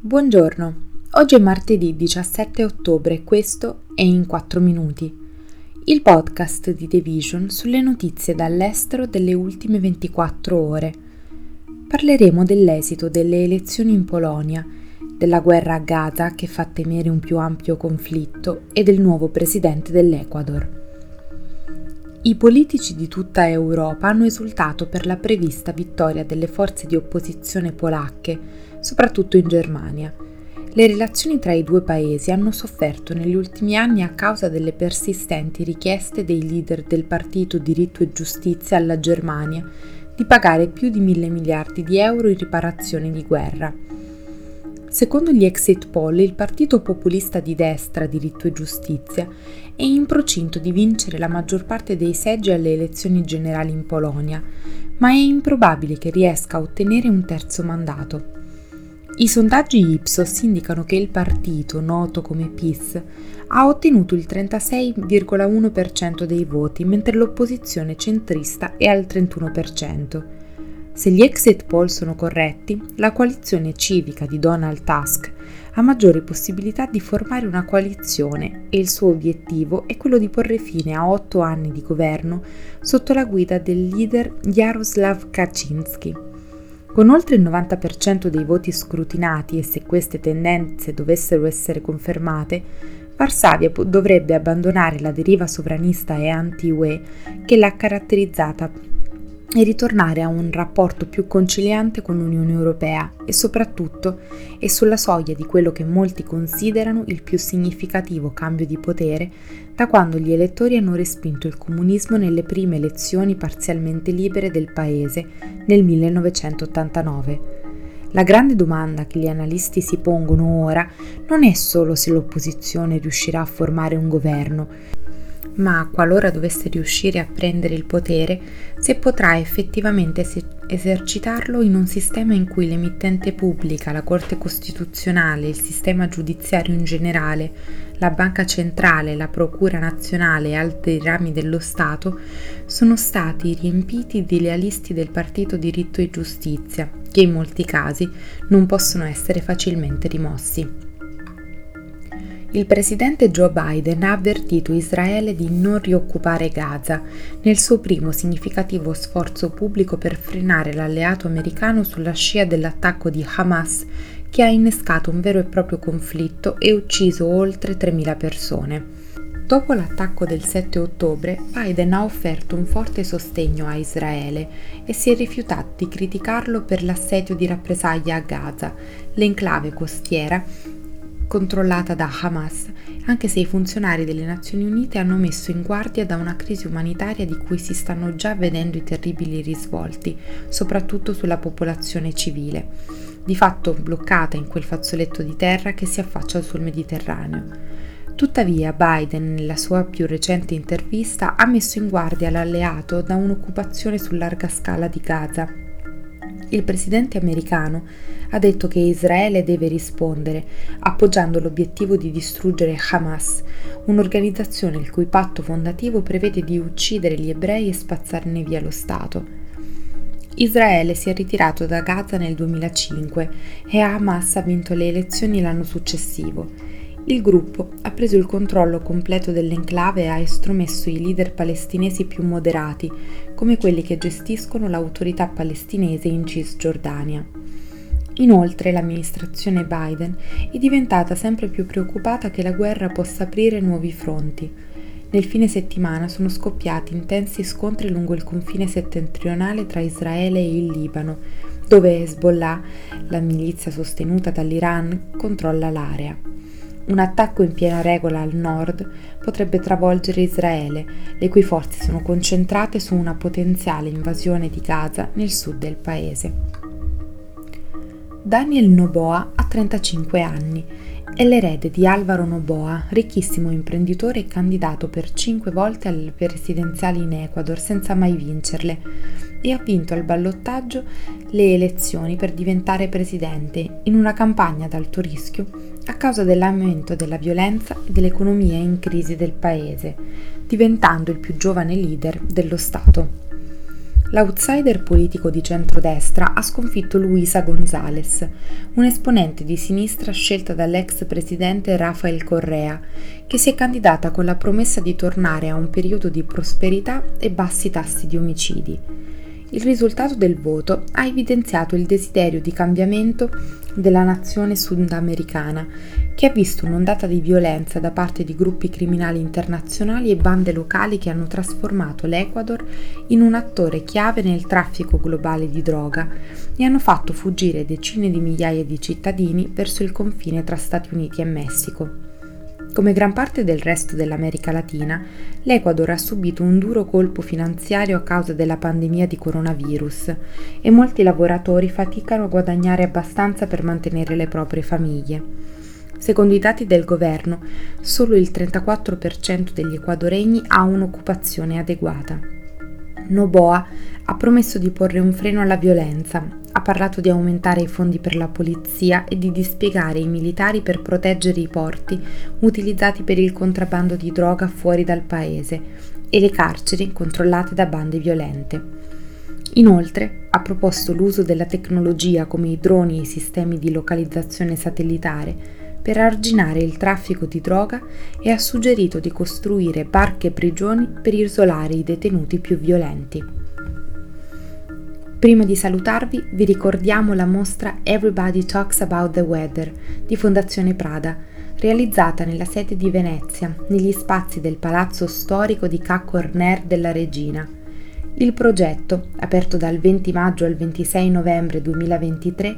Buongiorno, oggi è martedì 17 ottobre e questo è In 4 Minuti, il podcast di The Vision sulle notizie dall'estero delle ultime 24 ore. Parleremo dell'esito delle elezioni in Polonia, della guerra a Gaza che fa temere un più ampio conflitto e del nuovo presidente dell'Ecuador. I politici di tutta Europa hanno esultato per la prevista vittoria delle forze di opposizione polacche, soprattutto in Germania. Le relazioni tra i due paesi hanno sofferto negli ultimi anni a causa delle persistenti richieste dei leader del partito Diritto e Giustizia alla Germania di pagare più di mille miliardi di euro in riparazioni di guerra. Secondo gli exit poll, il partito populista di destra, Diritto e Giustizia, è in procinto di vincere la maggior parte dei seggi alle elezioni generali in Polonia, ma è improbabile che riesca a ottenere un terzo mandato. I sondaggi Ipsos indicano che il partito, noto come PIS, ha ottenuto il 36,1% dei voti, mentre l'opposizione centrista è al 31%. Se gli exit poll sono corretti, la coalizione civica di Donald Tusk ha maggiori possibilità di formare una coalizione e il suo obiettivo è quello di porre fine a otto anni di governo sotto la guida del leader Jaroslav Kaczynski. Con oltre il 90% dei voti scrutinati e se queste tendenze dovessero essere confermate, Varsavia dovrebbe abbandonare la deriva sovranista e anti-UE che l'ha caratterizzata e ritornare a un rapporto più conciliante con l'Unione Europea e soprattutto è sulla soglia di quello che molti considerano il più significativo cambio di potere da quando gli elettori hanno respinto il comunismo nelle prime elezioni parzialmente libere del paese nel 1989. La grande domanda che gli analisti si pongono ora non è solo se l'opposizione riuscirà a formare un governo, ma qualora dovesse riuscire a prendere il potere, se potrà effettivamente esercitarlo in un sistema in cui l'emittente pubblica, la Corte Costituzionale, il sistema giudiziario in generale, la Banca Centrale, la Procura Nazionale e altri rami dello Stato sono stati riempiti di lealisti del Partito Diritto e Giustizia, che in molti casi non possono essere facilmente rimossi il presidente Joe Biden ha avvertito Israele di non rioccupare Gaza nel suo primo significativo sforzo pubblico per frenare l'alleato americano sulla scia dell'attacco di Hamas che ha innescato un vero e proprio conflitto e ucciso oltre 3.000 persone. Dopo l'attacco del 7 ottobre, Biden ha offerto un forte sostegno a Israele e si è rifiutato di criticarlo per l'assedio di rappresaglia a Gaza, l'enclave costiera controllata da Hamas, anche se i funzionari delle Nazioni Unite hanno messo in guardia da una crisi umanitaria di cui si stanno già vedendo i terribili risvolti, soprattutto sulla popolazione civile, di fatto bloccata in quel fazzoletto di terra che si affaccia sul Mediterraneo. Tuttavia Biden, nella sua più recente intervista, ha messo in guardia l'alleato da un'occupazione su larga scala di Gaza il presidente americano ha detto che Israele deve rispondere appoggiando l'obiettivo di distruggere Hamas, un'organizzazione il cui patto fondativo prevede di uccidere gli ebrei e spazzarne via lo Stato. Israele si è ritirato da Gaza nel 2005 e Hamas ha vinto le elezioni l'anno successivo il gruppo ha preso il controllo completo dell'enclave e ha estromesso i leader palestinesi più moderati, come quelli che gestiscono l'autorità palestinese in Cisgiordania. Inoltre l'amministrazione Biden è diventata sempre più preoccupata che la guerra possa aprire nuovi fronti. Nel fine settimana sono scoppiati intensi scontri lungo il confine settentrionale tra Israele e il Libano, dove Hezbollah, la milizia sostenuta dall'Iran, controlla l'area. Un attacco in piena regola al nord potrebbe travolgere Israele, le cui forze sono concentrate su una potenziale invasione di Gaza nel sud del paese. Daniel Noboa ha 35 anni, è l'erede di Alvaro Noboa, ricchissimo imprenditore e candidato per 5 volte alle presidenziali in Ecuador senza mai vincerle e ha vinto al ballottaggio le elezioni per diventare presidente in una campagna ad alto rischio a causa dell'aumento della violenza e dell'economia in crisi del paese, diventando il più giovane leader dello Stato. l'outsider politico di centrodestra ha sconfitto Luisa González, un esponente di sinistra scelta dall'ex presidente Rafael Correa, che si è candidata con la promessa di tornare a un periodo di prosperità e bassi tassi di omicidi. Il risultato del voto ha evidenziato il desiderio di cambiamento della nazione sudamericana, che ha visto un'ondata di violenza da parte di gruppi criminali internazionali e bande locali che hanno trasformato l'Ecuador in un attore chiave nel traffico globale di droga e hanno fatto fuggire decine di migliaia di cittadini verso il confine tra Stati Uniti e Messico. Come gran parte del resto dell'America Latina, l'Ecuador ha subito un duro colpo finanziario a causa della pandemia di coronavirus e molti lavoratori faticano a guadagnare abbastanza per mantenere le proprie famiglie. Secondo i dati del governo, solo il 34% degli equadoregni ha un'occupazione adeguata. Noboa ha promesso di porre un freno alla violenza, ha parlato di aumentare i fondi per la polizia e di dispiegare i militari per proteggere i porti utilizzati per il contrabbando di droga fuori dal paese e le carceri controllate da bande violente. Inoltre ha proposto l'uso della tecnologia come i droni e i sistemi di localizzazione satellitare per arginare il traffico di droga e ha suggerito di costruire barche e prigioni per isolare i detenuti più violenti. Prima di salutarvi vi ricordiamo la mostra Everybody Talks About the Weather di Fondazione Prada, realizzata nella sede di Venezia, negli spazi del Palazzo Storico di Ca Corner della Regina il progetto, aperto dal 20 maggio al 26 novembre 2023,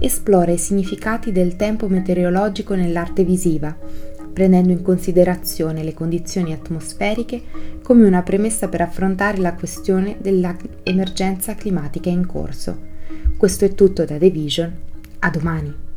esplora i significati del tempo meteorologico nell'arte visiva, prendendo in considerazione le condizioni atmosferiche come una premessa per affrontare la questione dell'emergenza climatica in corso. Questo è tutto da The Vision. A domani!